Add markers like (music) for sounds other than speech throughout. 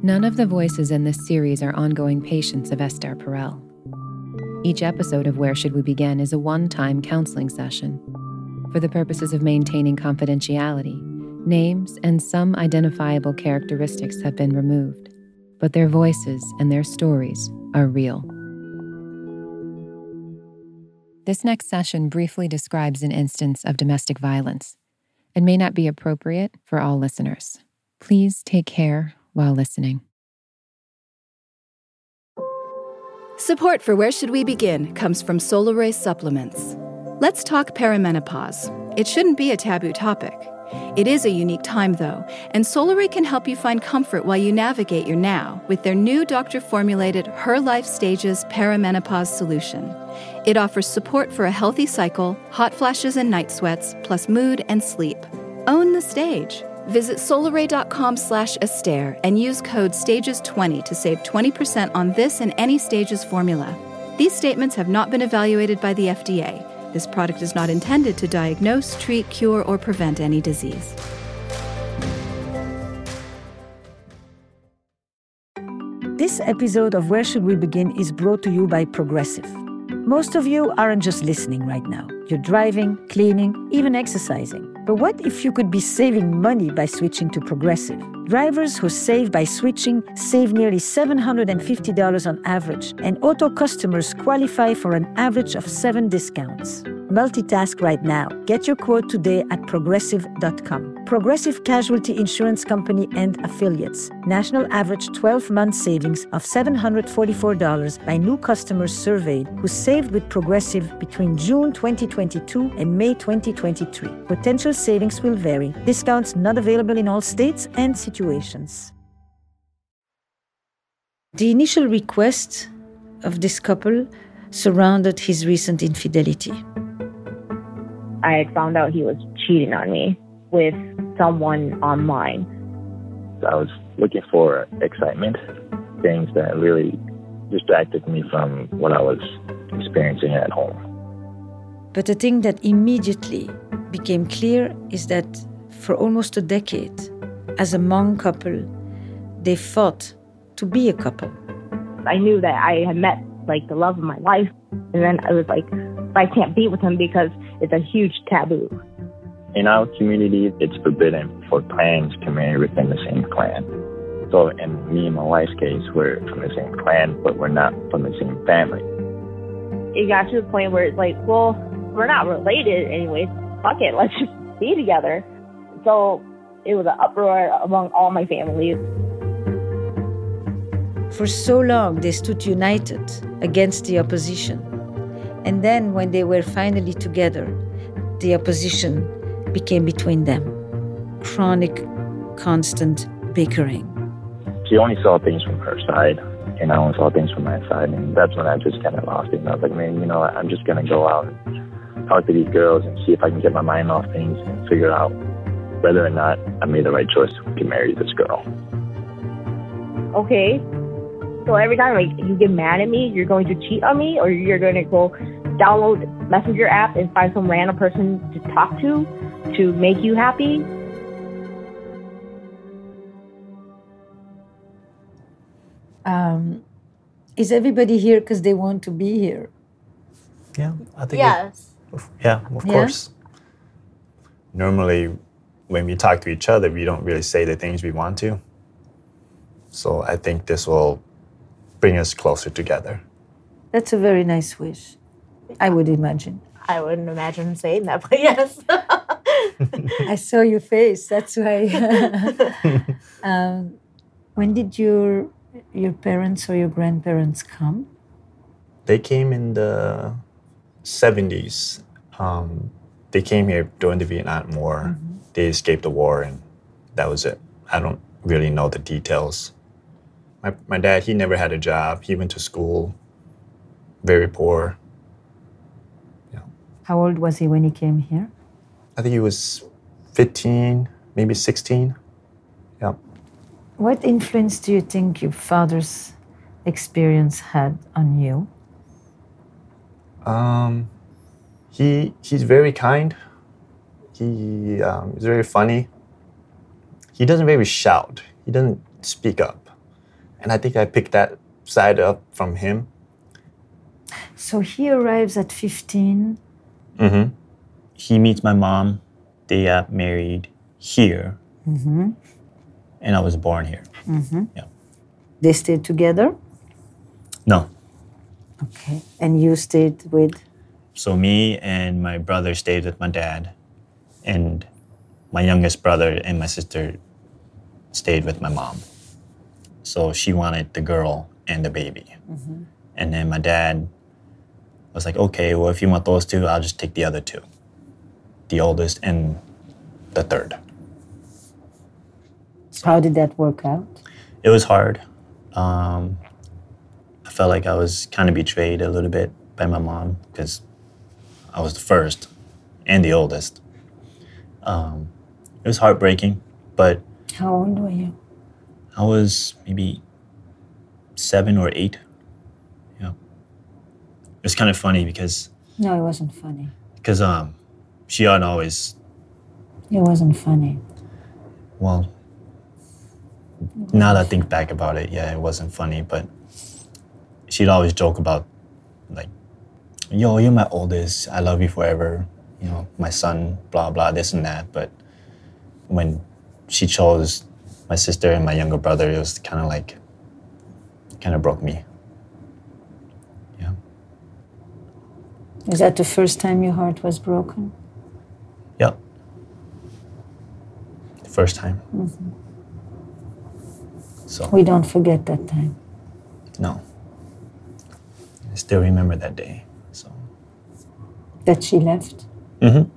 None of the voices in this series are ongoing patients of Esther Perel. Each episode of Where Should We Begin is a one time counseling session. For the purposes of maintaining confidentiality, names and some identifiable characteristics have been removed, but their voices and their stories are real. This next session briefly describes an instance of domestic violence and may not be appropriate for all listeners. Please take care while listening. Support for Where Should We Begin comes from Solaray Supplements. Let's talk perimenopause. It shouldn't be a taboo topic. It is a unique time, though, and Solaray can help you find comfort while you navigate your now with their new doctor formulated Her Life Stages Perimenopause Solution. It offers support for a healthy cycle, hot flashes and night sweats, plus mood and sleep. Own the stage. Visit solaray.com slash Esther and use code STAGES20 to save 20% on this and any Stages formula. These statements have not been evaluated by the FDA. This product is not intended to diagnose, treat, cure, or prevent any disease. This episode of Where Should We Begin is brought to you by Progressive. Most of you aren't just listening right now. You're driving, cleaning, even exercising. But what if you could be saving money by switching to Progressive? Drivers who save by switching save nearly $750 on average, and auto customers qualify for an average of seven discounts. Multitask right now. Get your quote today at progressive.com. Progressive Casualty Insurance Company and Affiliates. National average 12 month savings of $744 by new customers surveyed who saved with Progressive between June 2022 and May 2023. Potential savings will vary. Discounts not available in all states and situations. The initial request of this couple surrounded his recent infidelity. I had found out he was cheating on me with someone online. I was looking for excitement, things that really distracted me from what I was experiencing at home. But the thing that immediately became clear is that for almost a decade, as a Hmong couple, they fought to be a couple. I knew that I had met like the love of my life, and then I was like, I can't be with him because it's a huge taboo. In our community, it's forbidden for clans to marry within the same clan. So, in me and my wife's case, we're from the same clan, but we're not from the same family. It got to the point where it's like, well, we're not related anyway. Fuck it, let's just be together. So it was an uproar among all my family. For so long, they stood united against the opposition. And then, when they were finally together, the opposition became between them. Chronic, constant bickering. She only saw things from her side, and I only saw things from my side. And that's when I just kind of lost it. And I was like, man, you know, I'm just going to go out and talk to these girls and see if I can get my mind off things and figure out whether or not I made the right choice to marry this girl. Okay. So every time like you get mad at me, you're going to cheat on me, or you're going to go download Messenger app and find some random person to talk to to make you happy. Um, is everybody here because they want to be here? Yeah, I think. Yes. It, yeah, of Yeah? course. Normally, when we talk to each other, we don't really say the things we want to. So I think this will bring us closer together. That's a very nice wish, I would imagine. I wouldn't imagine saying that, but yes. (laughs) I saw your face. That's why. (laughs) um, when did your your parents or your grandparents come? They came in the 70s. Um, they came here during the Vietnam War. They escaped the war, and that was it. I don't really know the details. My, my dad, he never had a job. He went to school, very poor. How old was he when he came here? I think he was 15, maybe 16. Yeah. What influence do you think your father's experience had on you? Um, he he's very kind. He um, is very funny. He doesn't really shout. He doesn't speak up. and I think I picked that side up from him. So he arrives at 15. Mm-hmm. He meets my mom. They got married here, Mm-hmm. and I was born here. Yeah. They stayed together. No, Okay. And you stayed with. so me and my brother stayed with my dad, and my youngest brother and my sister stayed with my mom. So she wanted the girl and the baby, and then my dad was like, "Okay, well, if you want those two, I'll just take the other two, the oldest and the third. How did that work out? it was hard. Um, I felt like I was kind of betrayed a little bit by my mom because I was the first and the oldest. Um, it was heartbreaking, but How old were you? I was maybe seven or eight. It was kind of funny because No, it wasn't funny. because um, she had always It wasn't funny. well. Now that I think back about it, yeah, it wasn't funny, but she'd always joke about like, "Yo, you're my oldest. I love you forever. You know, my son. Blah blah, this and that." But when she chose my sister and my younger brother, it was kind of like, kind of broke me. Yeah. Is that the first time your heart was broken? Yep. The first time. So We don't forget that time. no. I still remember that day. So. That she left. Mm-hmm.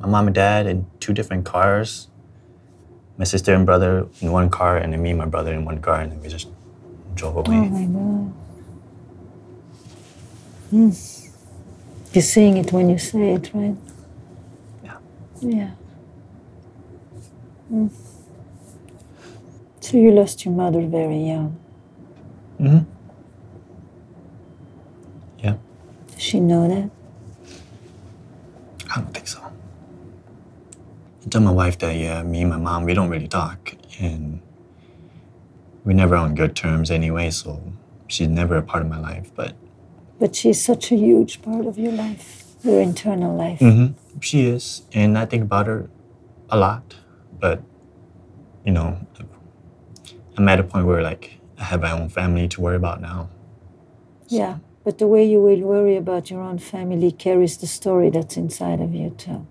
My mom and dad in two different cars. My sister and brother in one car, and then me and my brother in one car, and then we just drove away. Oh my God. Hmm. You're saying it when you say it, right? Yeah. Yeah. Hmm. So you lost your mother very young. Mm-hmm. Yeah. Does she know that? I don't think so. I tell my wife that yeah, me and my mom we don't really talk, and we're never on good terms anyway. So she's never a part of my life. But But she's such a huge part of your life, your internal life. Mhm. she is, and I think about her a lot. But you know, I'm at a point where like I have my own family to worry about now. Yeah. But the way you will worry about your own family carries the story that's inside of you, too.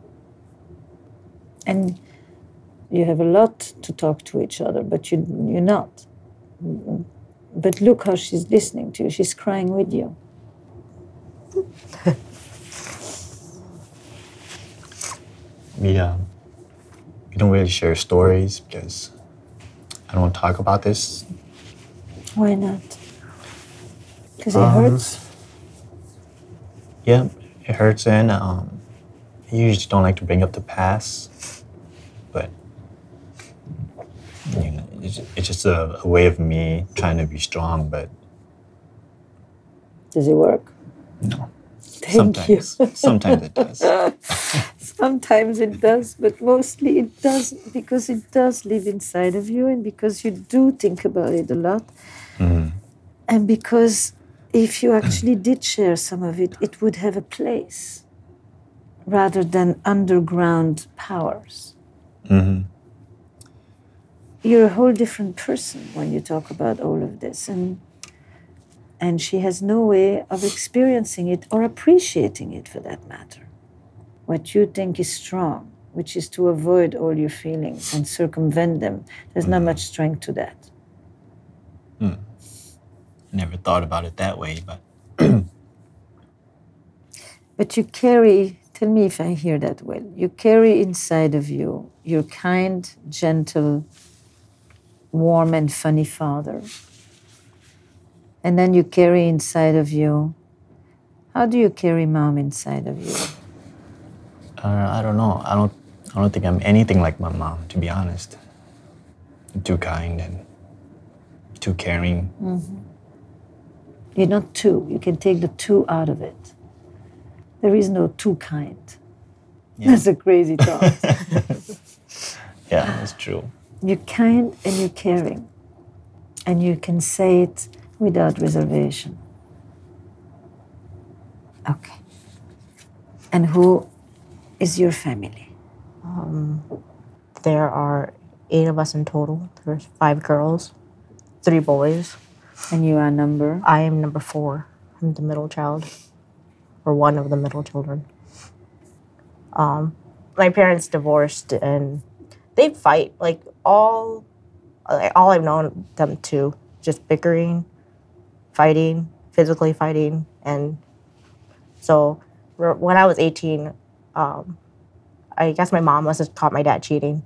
And you have a lot to talk to each other, but you, you're not. But look how she's listening to you. She's crying with you. (laughs) We um, we don't really share stories because I don't want to talk about this Why not? Because it Um, hurts. Yeah, it hurts, and um, I usually don't like to bring up the past, but you know, it's, it's just a, a way of me trying to be strong. But Does it work? No, Thank sometimes, you. sometimes it does. (laughs) Sometimes it does, but mostly it doesn't because it does live inside of you and because you do think about it a lot. Mm-hmm. And because if you actually did share some of it, it would have a place rather than underground powers. Mm-hmm. You're a whole different person when you talk about all of this. And and she has no way of experiencing it or appreciating it for that matter. What you think is strong, which is to avoid all your feelings and circumvent them, there's not much strength to that. Hmm. Never thought about it that way, but (clears throat) But you carry, tell me if I hear that well, you carry inside of you your kind, gentle, warm, and funny father. And then you carry inside of you, how do you carry mom inside of you? uh, I don't know. I don't. I don't think I'm anything like my mom, to be honest. Too kind and too caring. You're not two. You can take the two out of it. There is no too kind. That's a crazy (laughs) thought. Yeah, that's true. you're kind and you're caring. And you can say it without reservation. Okay. And who is your family? Um, there are eight of us in total. There's five girls, three boys. And you are number? I am number four. I'm the middle child, or one of the middle children. Um, my parents divorced, and they fight like all. Like, all I've known them to just bickering, fighting, physically fighting, and so when I was 18, um, I guess my mom must have caught my dad cheating.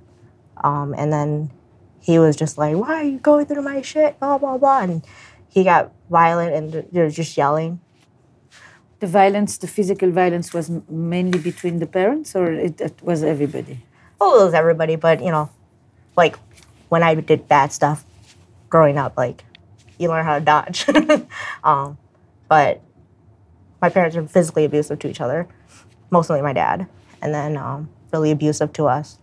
Um, and then he was just like, "Why are you going through my shit?" Blah blah blah, and he got violent and you know, just yelling. The violence, the physical violence, was mainly between the parents, or it, it was everybody. Oh, it was everybody, but you know, like when I did bad stuff growing up, like you learn how to dodge. (laughs) um, but my parents are physically abusive to each other, mostly my dad, and then um, really abusive to us.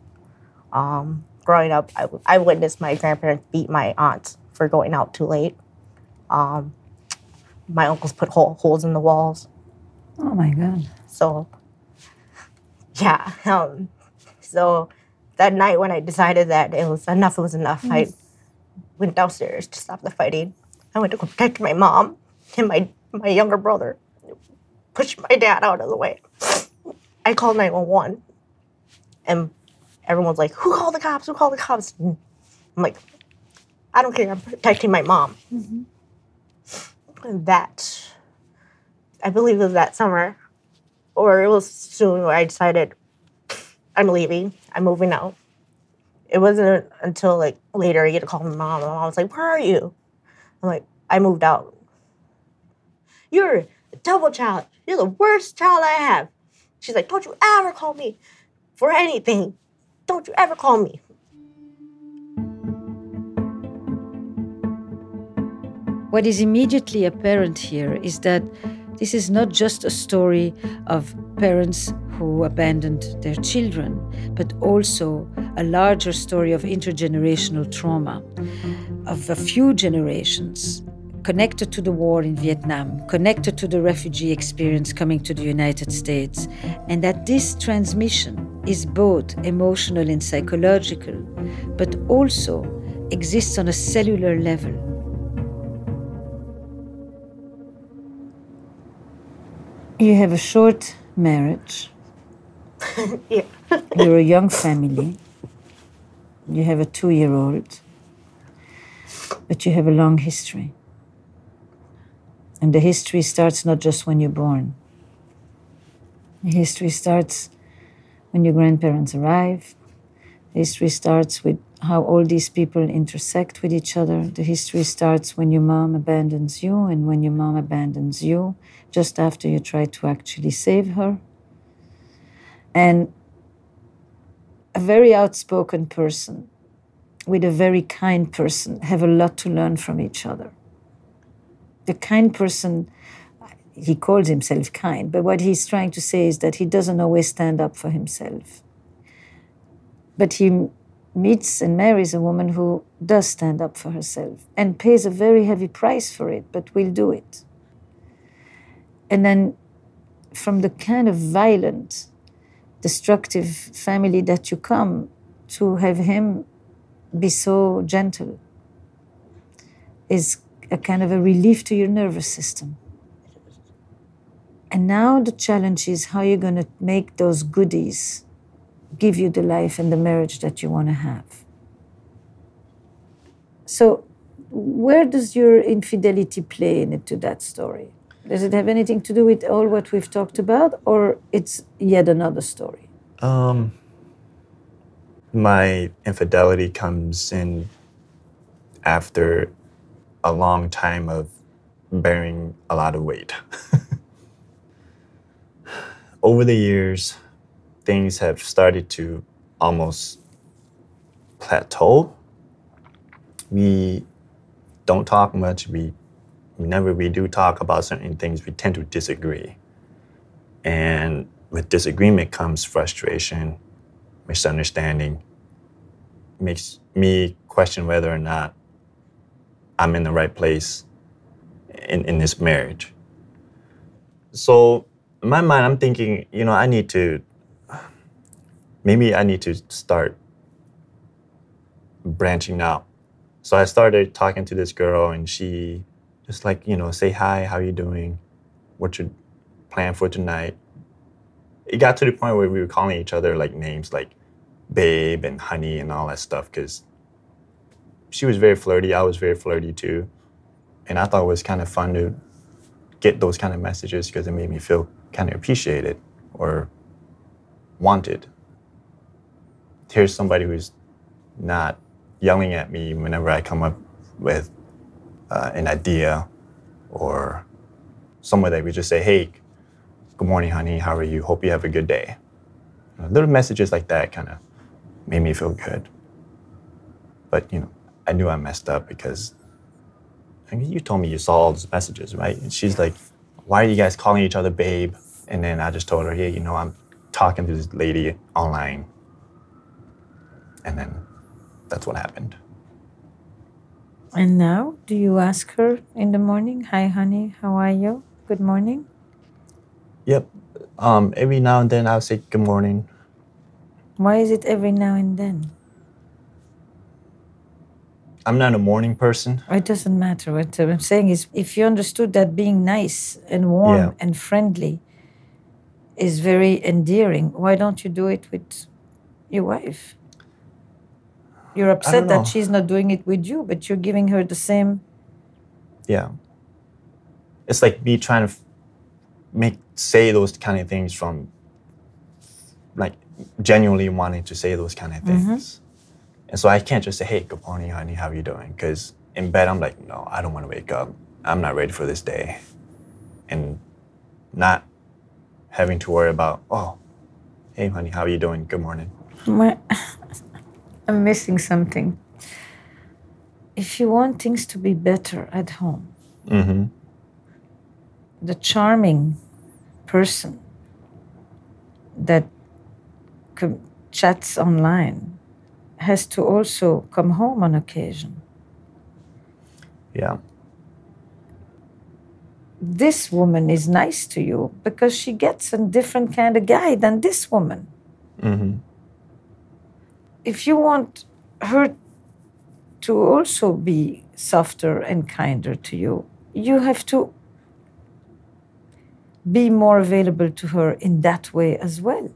Um, growing up, I, I, witnessed my grandparents beat my aunts for going out too late. Um, my uncles put hole, holes in the walls. Oh my God. So, yeah. (laughs) Um, so that night when I decided that it was enough, it was enough, mm. I went downstairs to stop the fighting. I went to go protect my mom and my, my younger brother pushed my dad out of the way. I called 911 and everyone's like, Who called the cops? Who called the cops? And I'm like, I don't care. I'm protecting my mom. Mm-hmm. And that, I believe it was that summer, or it was soon where I decided I'm leaving. I'm moving out. It wasn't until like later I get a call from mom. And I was like, Where are you? I'm like, I moved out. You're a double child. You're the worst child I have. She's like, Don't you ever call me for anything. Don't you ever call me. What is immediately apparent here is that this is not just a story of parents who abandoned their children, but also a larger story of intergenerational trauma of a few generations connected to the war in Vietnam, connected to the refugee experience coming to the United States, and that this transmission is both emotional and psychological, but also exists on a cellular level. You have a short marriage. (laughs) yeah. You're a young family. You have a two year old. But you have a long history. And the history starts not just when you're born. The history starts when your grandparents arrive. The history starts with how all these people intersect with each other. The history starts when your mom abandons you and when your mom abandons you just after you try to actually save her. And a very outspoken person with a very kind person have a lot to learn from each other the kind person, he calls himself kind, but what he's trying to say is that he doesn't always stand up for himself. But he meets and marries a woman who does stand up for herself and pays a very heavy price for it, but will do it. And then from the kind of violent, destructive family that you come to have him be so gentle is a kind of a relief to your nervous system. And now the challenge is how you're going to make those goodies give you the life and the marriage that you want to have. So, where does your infidelity play into that story? Does it have anything to do with all what we've talked about, or it's yet another story? Um, my infidelity comes in after a long time of hmm. bearing a lot of weight. (laughs) Over the years, things have started to almost plateau. We don't talk much. We whenever we do talk about certain things, we tend to disagree. And with disagreement comes frustration, misunderstanding. Makes me question whether or not I'm in the right place in, in this marriage. So in my mind, I'm thinking, you know, I need to maybe I need to start branching out. So I started talking to this girl and she just like, you know, say hi, how you doing? What's your plan for tonight? It got to the point where we were calling each other like names like babe and honey and all that stuff because she was very flirty. I was very flirty too. And I thought it was kind of fun to get those kind of messages because it made me feel kind of appreciated or wanted. Here's somebody who's not yelling at me whenever I come up with uh, an idea or somewhere that we just say, hey, good morning, honey, how are you? Hope you have a good day. Little messages like that kind of made me feel good. But, you know, I knew I messed up because I mean, you told me you saw all those messages, right? And she's like, why are you guys calling each other babe? And then I just told her, hey, you know, I'm talking to this lady online. And then that's what happened. And now, do you ask her in the morning, hi, honey, how are you? Good morning? Yep. Um, every now and then I'll say good morning. Why is it every now and then? I'm not a morning person. It doesn't matter. What I'm saying is, if you understood that being nice and warm Yeah. and friendly is very endearing, why don't you do it with your wife? You're upset that she's not doing it with you, but you're giving her the same. Yeah. It's like me trying to make say those kind of things from like genuinely wanting to say those kind of things. And so I can't just say, "Hey, good morning, honey. How are you doing?" Because in bed I'm like, "No, I don't want to wake up. I'm not ready for this day," and not having to worry about, "Oh, hey, honey, how are you doing? Good morning." (laughs) I'm missing something. If you want things to be better at home, Mm-hmm. the charming person that chats online has to also come home on occasion. Yeah. This woman is nice to you because she gets a different kind of guy than this woman. Mm-hmm. If you want her to also be softer and kinder to you, you have to be more available to her in that way as well.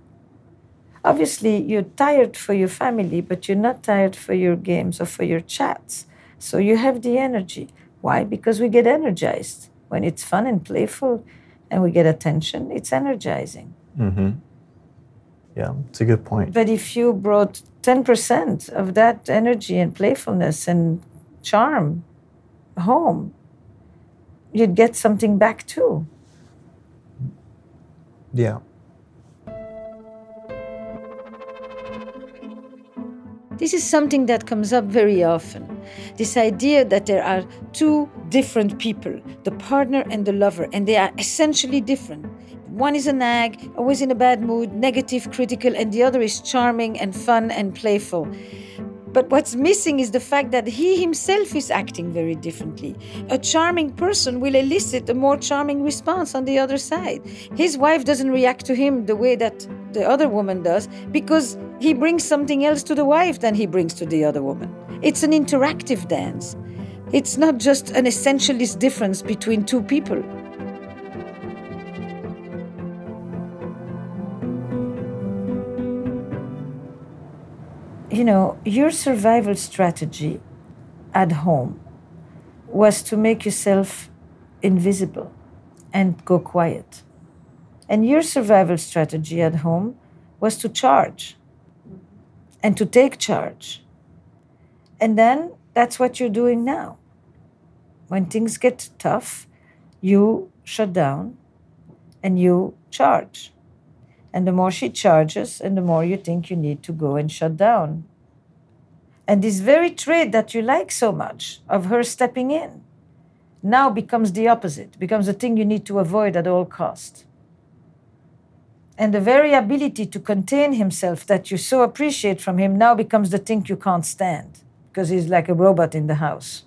Obviously, you're tired for your family, but you're not tired for your games or for your chats. So you have the energy. Why? Because we get energized. When it's fun and playful and we get attention, it's energizing. Mm-hmm. Yeah, it's a good point. But if you brought 10% of that energy and playfulness and charm home, you'd get something back too. Yeah. This is something that comes up very often. This idea that there are two different people, the partner and the lover, and they are essentially different. One is a nag, always in a bad mood, negative, critical, and the other is charming and fun and playful. But what's missing is the fact that he himself is acting very differently. A charming person will elicit a more charming response on the other side. His wife doesn't react to him the way that the other woman does because he brings something else to the wife than he brings to the other woman. It's an interactive dance. It's not just an essentialist difference between two people. You know, your survival strategy at home was to make yourself invisible and go quiet. And your survival strategy at home was to charge and to take charge. And then that's what you're doing now. When things get tough, you shut down and you charge. And the more she charges, and the more you think you need to go and shut down. And this very trait that you like so much of her stepping in now becomes the opposite, becomes the thing you need to avoid at all cost. And the very ability to contain himself that you so appreciate from him now becomes the thing you can't stand because he's like a robot in the house.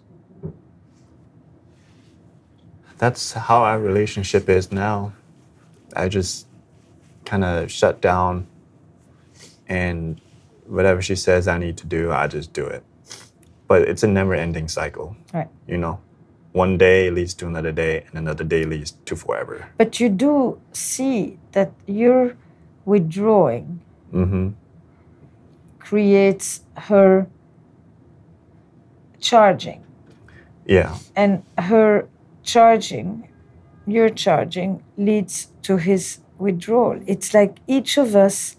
that's how our relationship is now. I just kind of shut down, and whatever she says I need to do, I just do it. But it's a never-ending cycle. Right. You know, one day leads to another day, and another day leads to forever. But you do see that your withdrawing hmm creates her charging. Yeah. And her charging, your charging, leads to his withdrawal. It's like each of us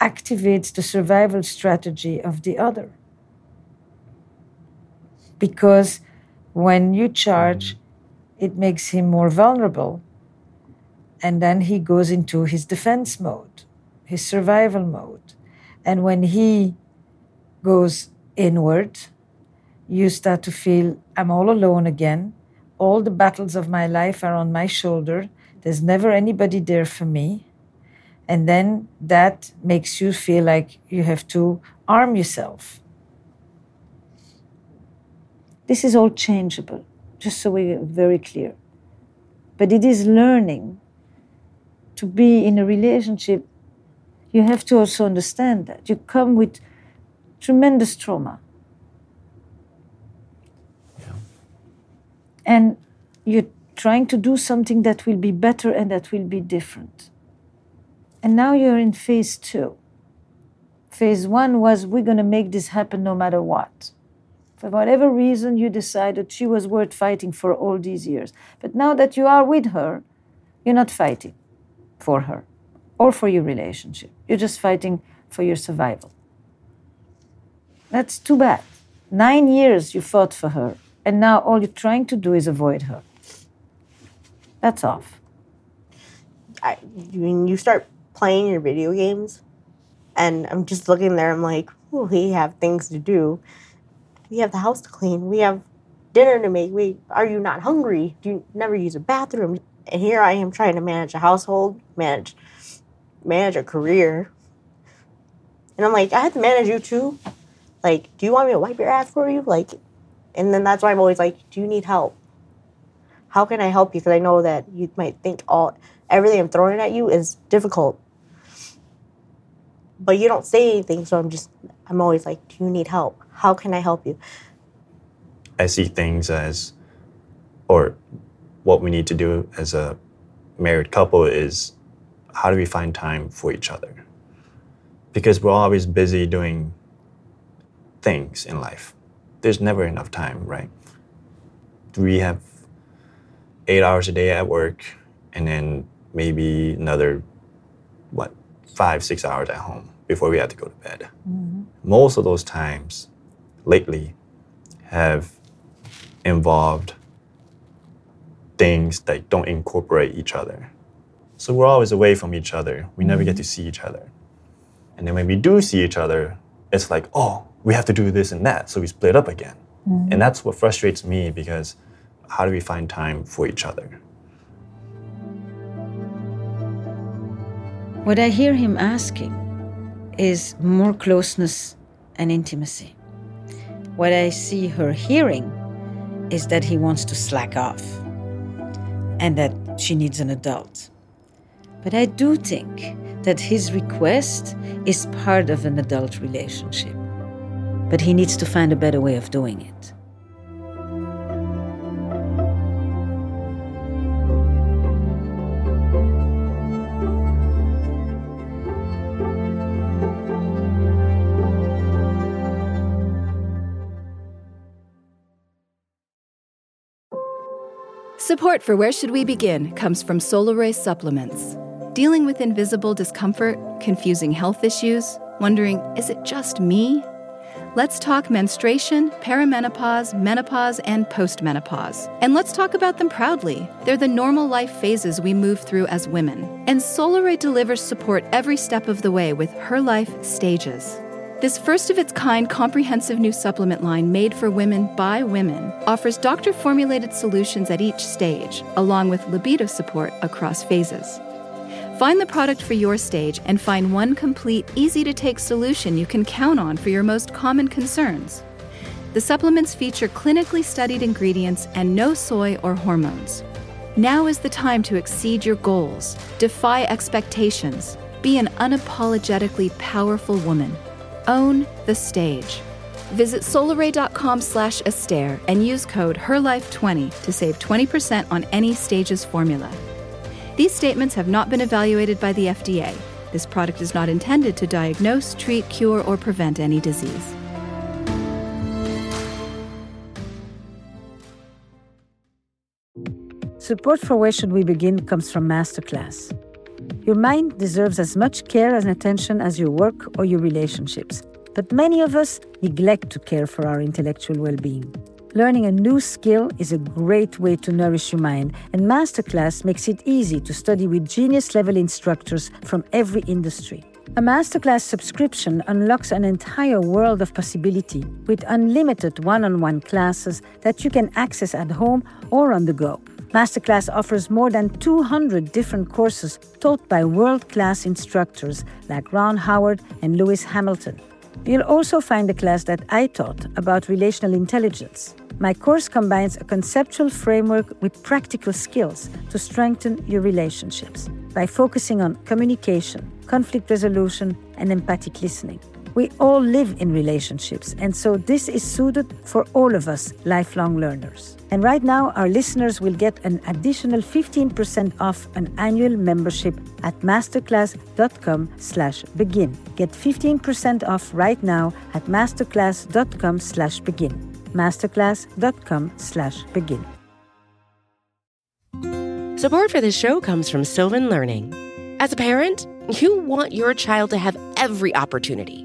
activates the survival strategy of the other. Because when you charge, mm-hmm. it makes him more vulnerable. And then he goes into his defense mode, his survival mode. And when he goes inward, you start to feel I'm all alone again. All the battles of my life are on my shoulder. There's never anybody there for me. And then that makes you feel like you have to arm yourself. This is all changeable, just so we're very clear. But it is learning to be in a relationship. You have to also understand that. You come with tremendous trauma. And you're trying to do something that will be better and that will be different. And now you're in phase two. Phase one was we're going to make this happen no matter what. For whatever reason, you decided she was worth fighting for all these years. But now that you are with her, you're not fighting for her or for your relationship. You're just fighting for your survival. That's too bad. Nine years you fought for her, and now all you're trying to do is avoid her. That's off. I, when you start playing your video games, and I'm just looking there, I'm like, we have things to do. We have the house to clean. We have dinner to make. We are you not hungry? Do you never use a bathroom? And here I am trying to manage a household, manage manage a career. And I'm like, I have to manage you too. Like, do you want me to wipe your ass for you? Like, and then that's why I'm always like, do you need help? How can I help you? Because I know that you might think all everything I'm throwing at you is difficult. But you don't say anything, so I'm just I'm always like, do you need help? How can I help you? I see things as, or what we need to do as a married couple is how do we find time for each other? Because we're always busy doing things in life. There's never enough time, right? We have eight hours a day at work and then maybe another, what, five, six hours at home before we have to go to bed. Mm-hmm. Most of those times lately have involved things that don't incorporate each other. So we're always away from each other. We never get to mm-hmm. see each other. And then when we do see each other, it's like, oh, we have to do this and that. So we split up again. Mm-hmm. And that's what frustrates me because how do we find time for each other? What I hear him asking is more closeness and intimacy. What I see her hearing is that he wants to slack off and that she needs an adult. But I do think that his request is part of an adult relationship. But he needs to find a better way of doing it. Support for Where Should We Begin comes from Solaray Supplements. Dealing with invisible discomfort, confusing health issues, wondering, is it just me? Let's talk menstruation, perimenopause, menopause, and postmenopause. And let's talk about them proudly. They're the normal life phases we move through as women. And Solaray delivers support every step of the way with Her Life Stages. This first of its kind comprehensive new supplement line made for women by women offers doctor formulated solutions at each stage, along with libido support across phases. Find the product for your stage and find one complete, easy to take solution you can count on for your most common concerns. The supplements feature clinically studied ingredients and no soy or hormones. Now is the time to exceed your goals, defy expectations, be an unapologetically powerful woman. Own the stage. Visit solaray.com slash Esther and use code HERLIFE20 to save 20% on any Stages formula. These statements have not been evaluated by the FDA. This product is not intended to diagnose, treat, cure, or prevent any disease. Support for Where Should We Begin comes from Masterclass. Your mind deserves as much care and attention as your work or your relationships, but many of us neglect to care for our intellectual well being. Learning a new skill is a great way to nourish your mind, and Masterclass makes it easy to study with genius level instructors from every industry. A Masterclass subscription unlocks an entire world of possibility with unlimited one on one classes that you can access at home or on the go. Masterclass offers more than 200 different courses taught by world class instructors like Ron Howard and Lewis Hamilton. You'll also find a class that I taught about relational intelligence. My course combines a conceptual framework with practical skills to strengthen your relationships by focusing on communication, conflict resolution, and empathic listening. We all live in relationships, and so this is suited for all of us lifelong learners. And right now, our listeners will get an additional 15% off an annual membership at masterclass.com slash begin. Get 15% off right now at masterclass.com slash begin. masterclass.com slash begin. Support for this show comes from Sylvan Learning. As a parent, you want your child to have every opportunity,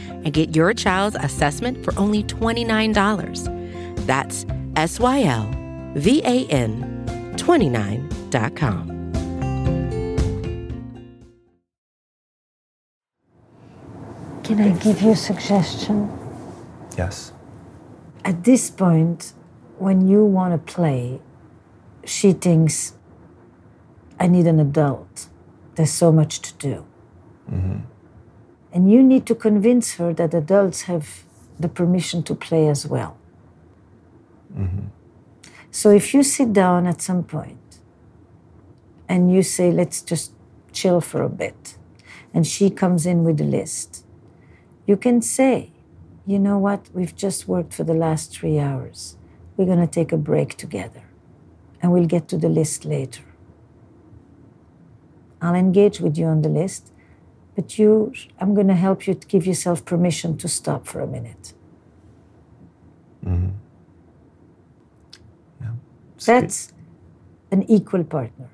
and get your child's assessment for only $29. That's S Y L V A N 29.com. Can I give you a suggestion? Yes. At this point, when you want to play, she thinks, I need an adult. There's so much to do. Mm-hmm. And you need to convince her that adults have the permission to play as well. Mm-hmm. So if you sit down at some point and you say, let's just chill for a bit, and she comes in with a list, you can say, you know what, we've just worked for the last three hours. We're going to take a break together and we'll get to the list later. I'll engage with you on the list, but you, I'm going to help you to give yourself permission to stop for a minute. Mm-hmm. That's an equal partner.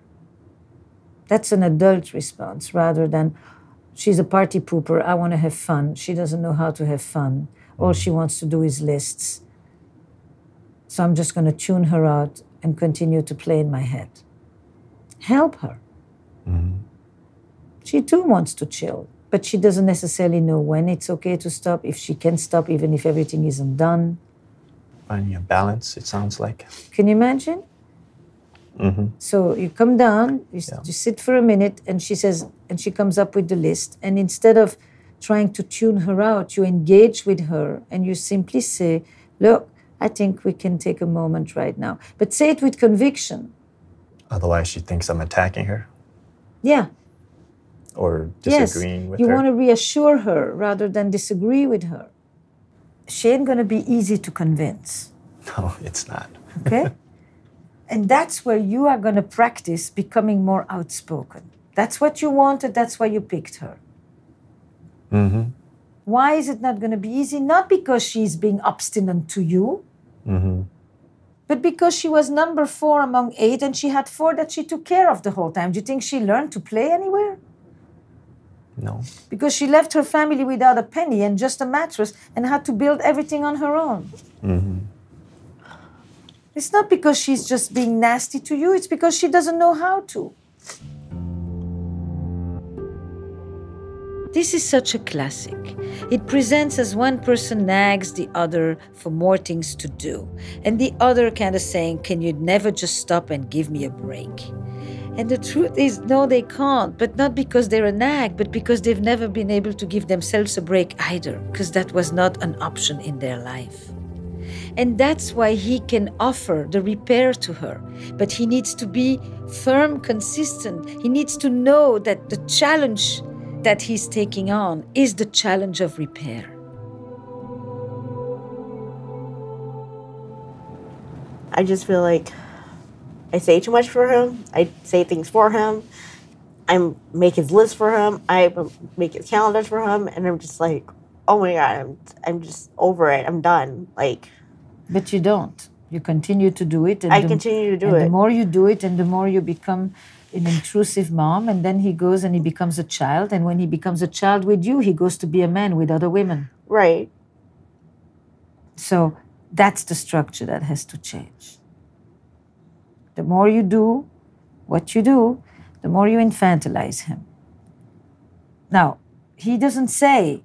That's an adult response rather than she's a party pooper. I want to have fun. She doesn't know how to have fun. All mm-hmm. she wants to do is lists. So I'm just going to tune her out and continue to play in my head. Help her. Mm-hmm. She too wants to chill, but she doesn't necessarily know when it's okay to stop, if she can stop, even if everything isn't done. Finding a balance, it sounds like. Can you imagine? Mm-hmm. So you come down, you, Yeah. you sit for a minute, and she says, and she comes up with the list. And instead of trying to tune her out, you engage with her and you simply say, Look, I think we can take a moment right now. But say it with conviction. Otherwise, she thinks I'm attacking her Yeah. Or Yes. disagreeing with you her. want to reassure her rather than disagree with her. She ain't going to be easy to convince. (laughs) No, it's not. Okay? (laughs) and that's where you are going to practice becoming more outspoken. That's what you wanted, that's why you picked her. Mm-hmm. Why is it not going to be easy? Not because she's being obstinate to you, Mm-hmm. but because she was number four among eight and she had four that she took care of the whole time. Do you think she learned to play anywhere? No. Because she left her family without a penny and just a mattress and had to build everything on her own. Mm-hmm. It's not because she's just being nasty to you, it's because she doesn't know how to. This is such a classic. It presents as one person nags the other for more things to do, and the other kind of saying, Can you never just stop and give me a break? And the truth is, no, they can't, but not because they're a nag, but because they've never been able to give themselves a break either, because that was not an option in their life. And that's why he can offer the repair to her. But he needs to be firm, consistent. He needs to know that the challenge that he's taking on is the challenge of repair. I just feel like I say too much for him. I say things for him. I make his list for him. I make his calendars for him, and I'm just like, oh my god, I'm I'm just over it. I'm done. Like But you don't. You continue to do it. And I the- continue to do and it. The more you do it, and the more you become an intrusive mom, and then he goes and he becomes a child. And when he becomes a child with you, he goes to be a man with other women. right. So that's the structure that has to change. The more you do what you do, the more you infantilize him. Now, he doesn't say,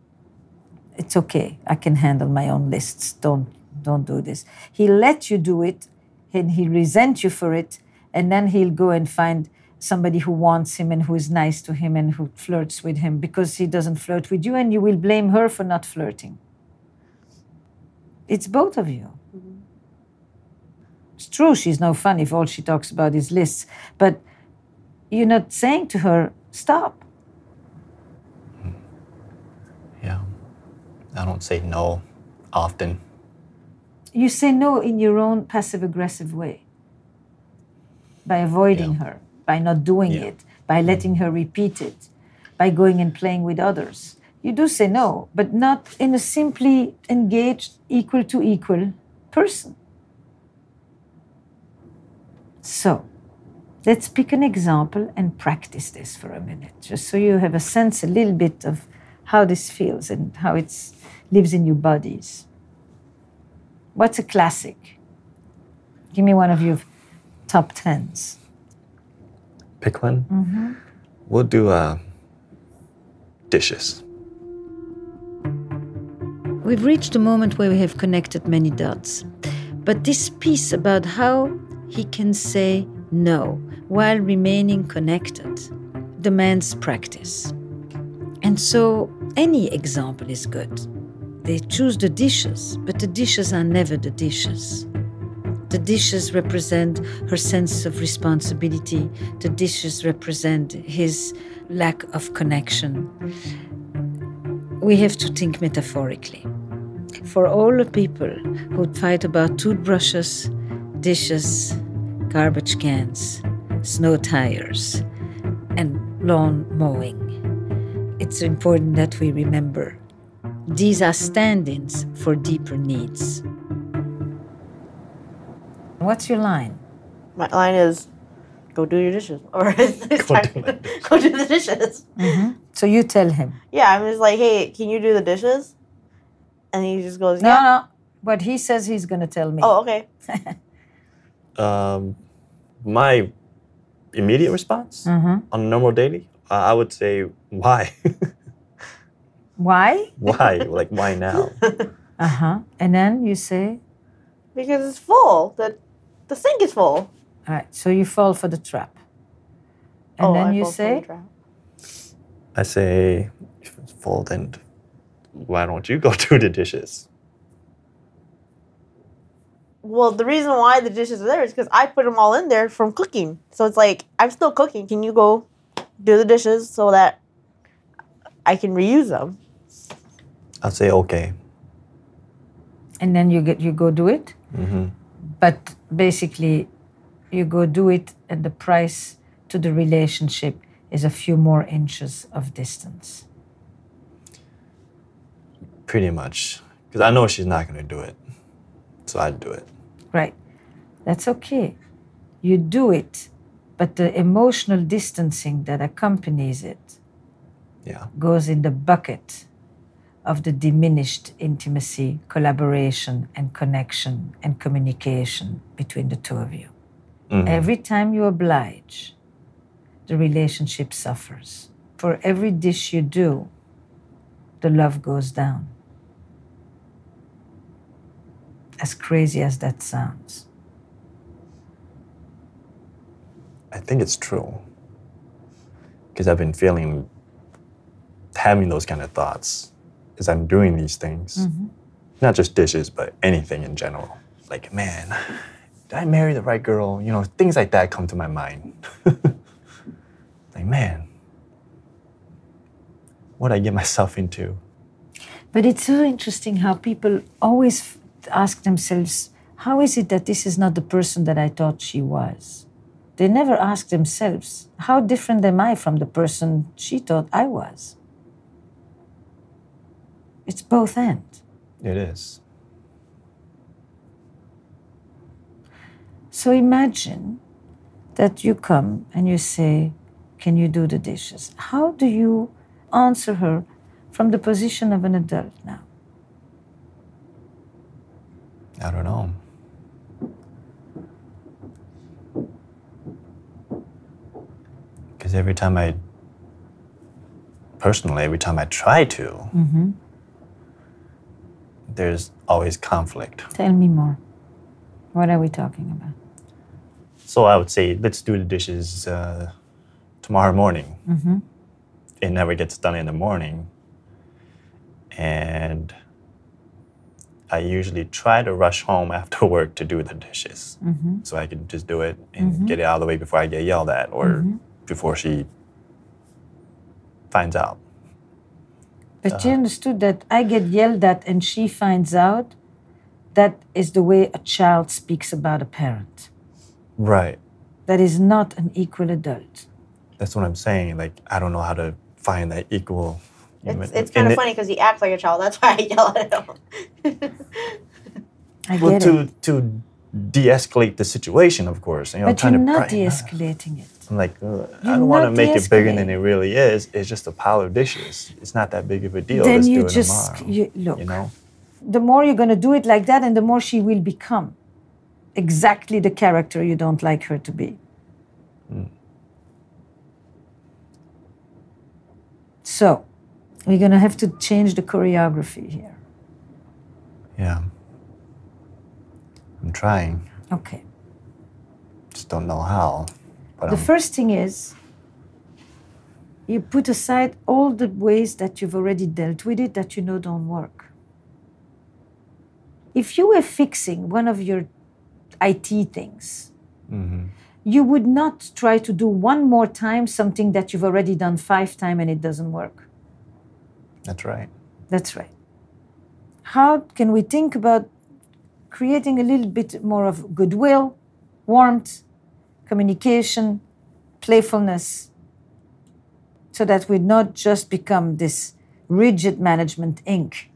it's okay, I can handle my own lists, don't, don't do this. He'll let you do it and he'll resent you for it, and then he'll go and find somebody who wants him and who is nice to him and who flirts with him because he doesn't flirt with you, and you will blame her for not flirting. It's both of you. It's true, she's no fun if all she talks about is lists, but you're not saying to her, stop. Hmm. Yeah. I don't say no often. You say no in your own passive aggressive way by avoiding her, by not doing Yeah. it, by letting her repeat it, by going and playing with others. You do say no, but not in a simply engaged, equal to equal person. So, let's pick an example and practice this for a minute, just so you have a sense a little bit of how this feels and how it lives in your bodies. What's a classic? Give me one of your top tens. Pick one. We'll do uh, dishes. We've reached a moment where we have connected many dots. But this piece about how he can say no while remaining connected demands practice. And so any example is good. They choose the dishes, but the dishes are never the dishes. The dishes represent her sense of responsibility. The dishes represent his lack of connection. We have to think metaphorically. For all the people who fight about toothbrushes, dishes, garbage cans, snow tires, and lawn mowing, it's important that we remember these are stand ins for deeper needs. What's your line? My line is, go do your dishes, (laughs) or go do the dishes. Mm-hmm. So you tell him. Yeah, I'm just like, hey, can you do the dishes? And he just goes, No, yeah. no. But he says he's going to tell me. Oh, okay. (laughs) Um, my immediate response on a normal daily, uh, I would say, why? (laughs) Why? (laughs) why? Like, why now? (laughs) Uh huh. And then you say, Because it's full. The the sink is full. all right, so you fall for the trap. And oh, then I you fall for say, the trap. I say, if it's full, then why don't you go do the dishes? Well, the reason why the dishes are there is because I put them all in there from cooking. So it's like I'm still cooking. Can you go do the dishes so that I can reuse them? I'll say, okay. and then you get you go do it. Mm-hmm. But basically, you go do it, and the price to the relationship is a few more inches of distance. Pretty much. Because I know she's not going to do it. So I'd do it. Right. That's okay. You do it, but the emotional distancing that accompanies it Yeah. goes in the bucket of the diminished intimacy, collaboration, and connection and communication between the two of you. Mhm. Every time you oblige, the relationship suffers. For every dish you do, the love goes down. As crazy as that sounds. I think it's true. Because I've been feeling, having those kind of thoughts as I'm doing these things. Mm-hmm. Not just dishes, but anything in general. Like, man, did I marry the right girl? You know, things like that come to my mind. (laughs) like, man, what I get myself into? But it's so interesting how people always ask themselves, how is it that this is not the person that I thought she was? They never ask themselves, how different am I from the person she thought I was? It's both and. It is. So imagine that you come and you say, Can you do the dishes? How do you answer her from the position of an adult now? I don't know. Because every time I, personally, every time I try to, there's always conflict. Tell me more. What are we talking about? So I would say, let's do the dishes uh, tomorrow morning. It never gets done in the morning. And I usually try to rush home after (laughs) work to do the dishes. Mm-hmm. So I can just do it and mm-hmm. get it out of the way before I get yelled at or mm-hmm. before she finds out. But uh-huh. you understood that I get yelled at and she finds out. That is the way a child speaks about a parent. Right. That is not an equal adult. That's what I'm saying. Like, I don't know how to find that equal. It's, it's kind of funny because he acts like a child. That's why I yell at him. (laughs) I Well, get to, it. to de escalate the situation, of course. You know, I'm But trying you're to not brighten de up. escalating it. I'm like, uh, I don't want to make it bigger than it really is. It's just a pile of dishes. It's not that big of a deal. Then Let's you do it just tomorrow. you, look. You know? the more you're going to do it like that, and the more she will become exactly the character you don't like her to be. So, we're going to have to change the choreography here. Yeah. I'm trying. Okay. Just don't know how. But The I'm, first thing is you put aside all the ways that you've already dealt with it that you know don't work. If you were fixing one of your IT things, mm-hmm. you would not try to do one more time something that you've already done five times and it doesn't work. That's right. That's right. How can we think about creating a little bit more of goodwill, warmth, communication, playfulness, so that we not just become this rigid management ink,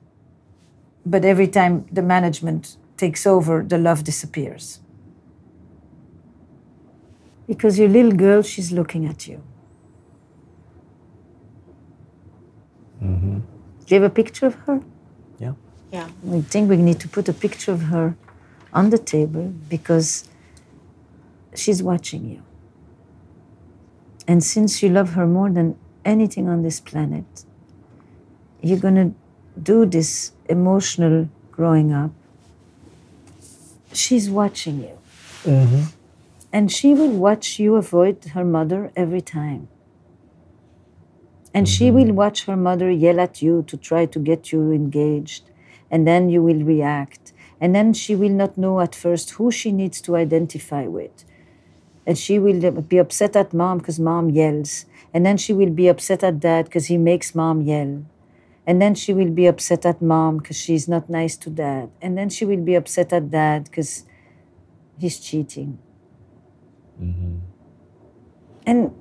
but every time the management takes over, the love disappears. Because your little girl, she's looking at you. Do you have a picture of her? Yeah. yeah. We think we need to put a picture of her on the table because she's watching you. And since you love her more than anything on this planet, you're going to do this emotional growing up. She's watching you. Mm-hmm. And she will watch you avoid her mother every time. And she mm-hmm. will watch her mother yell at you to try to get you engaged. And then you will react. And then she will not know at first who she needs to identify with. And she will be upset at mom because mom yells. And then she will be upset at dad because he makes mom yell. And then she will be upset at mom because she's not nice to dad. And then she will be upset at dad because he's cheating. Mm-hmm. And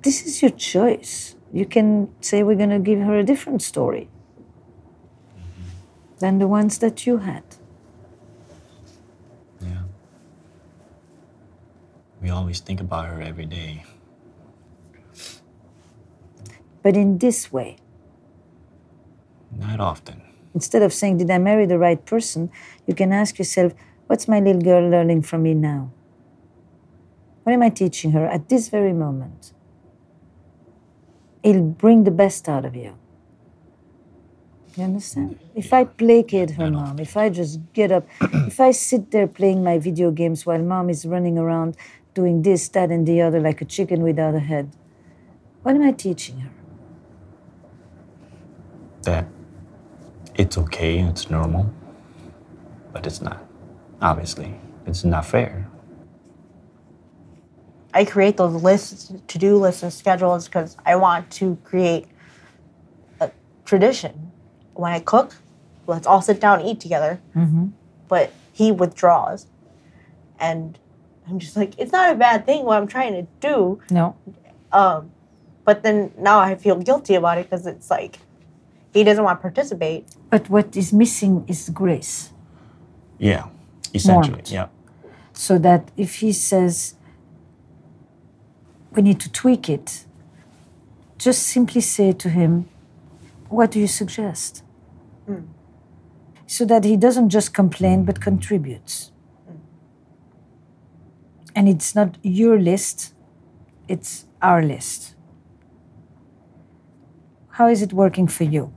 this is your choice. You can say we're going to give her a different story than the ones that you had. Yeah. We always think about her every day. But in this way, Not often. instead of saying, Did I marry the right person? you can ask yourself, What's my little girl learning from me now? What am I teaching her at this very moment? It'll bring the best out of you. You understand? If I placate her mom, if I just get up, (clears throat) if I sit there playing my video games while mom is running around doing this, that, and the other like a chicken without a head, what am I teaching her? That it's okay, it's normal, but it's not. Obviously, it's not fair. I create those lists, to do lists, and schedules because I want to create a tradition. When I cook, let's all sit down and eat together. But he withdraws. And I'm just like, it's not a bad thing what I'm trying to do. No. Um, but then now I feel guilty about it because it's like he doesn't want to participate. But what is missing is grace. Yeah, essentially. Warmth. Yeah. So that if he says, we need to tweak it, just simply say to him, what do you suggest? So that he doesn't just complain but contributes. And it's not your list, it's our list. How is it working for you?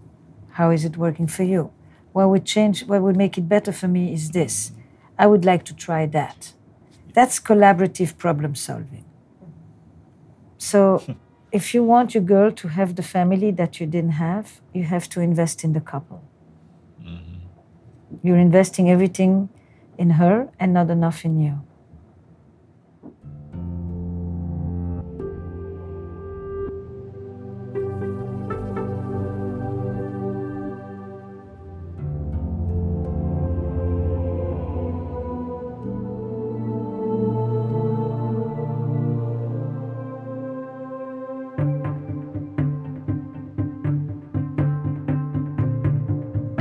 How is it working for you? What would change, what would make it better for me is this. I would like to try that. That's collaborative problem solving. So, (laughs) if you want your girl to have the family that you didn't have, you have to invest in the couple. Mm-hmm. You're investing everything in her and not enough in you.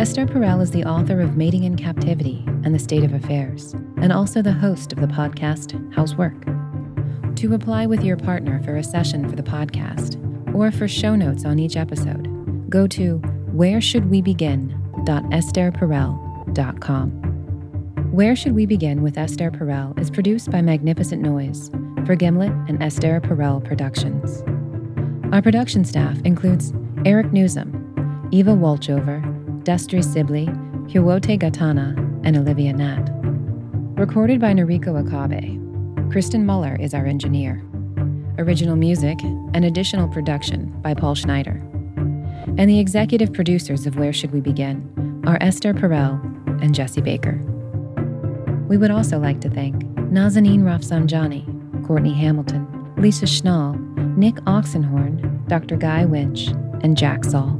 Esther Perel is the author of Mating in Captivity and the State of Affairs, and also the host of the podcast How's Work. To apply with your partner for a session for the podcast or for show notes on each episode, go to whereshouldwebegin.estherperel.com. Where Should We Begin with Esther Perel is produced by Magnificent Noise for Gimlet and Esther Perel Productions. Our production staff includes Eric Nuzum, Eva Wolchover, Destry Sibley, Hiwote Getaneh, and Olivia Natt. Recorded by Noriko Okabe. Kristin Mueller is our engineer. Original music and additional production by Paul Schneider. And the executive producers of Where Should We Begin are Esther Perel and Jesse Baker. We would also like to thank Nazanin Rafsanjani, Courtney Hamilton, Lisa Schnall, Nick Oxenhorn, Dr. Guy Winch, and Jack Saul.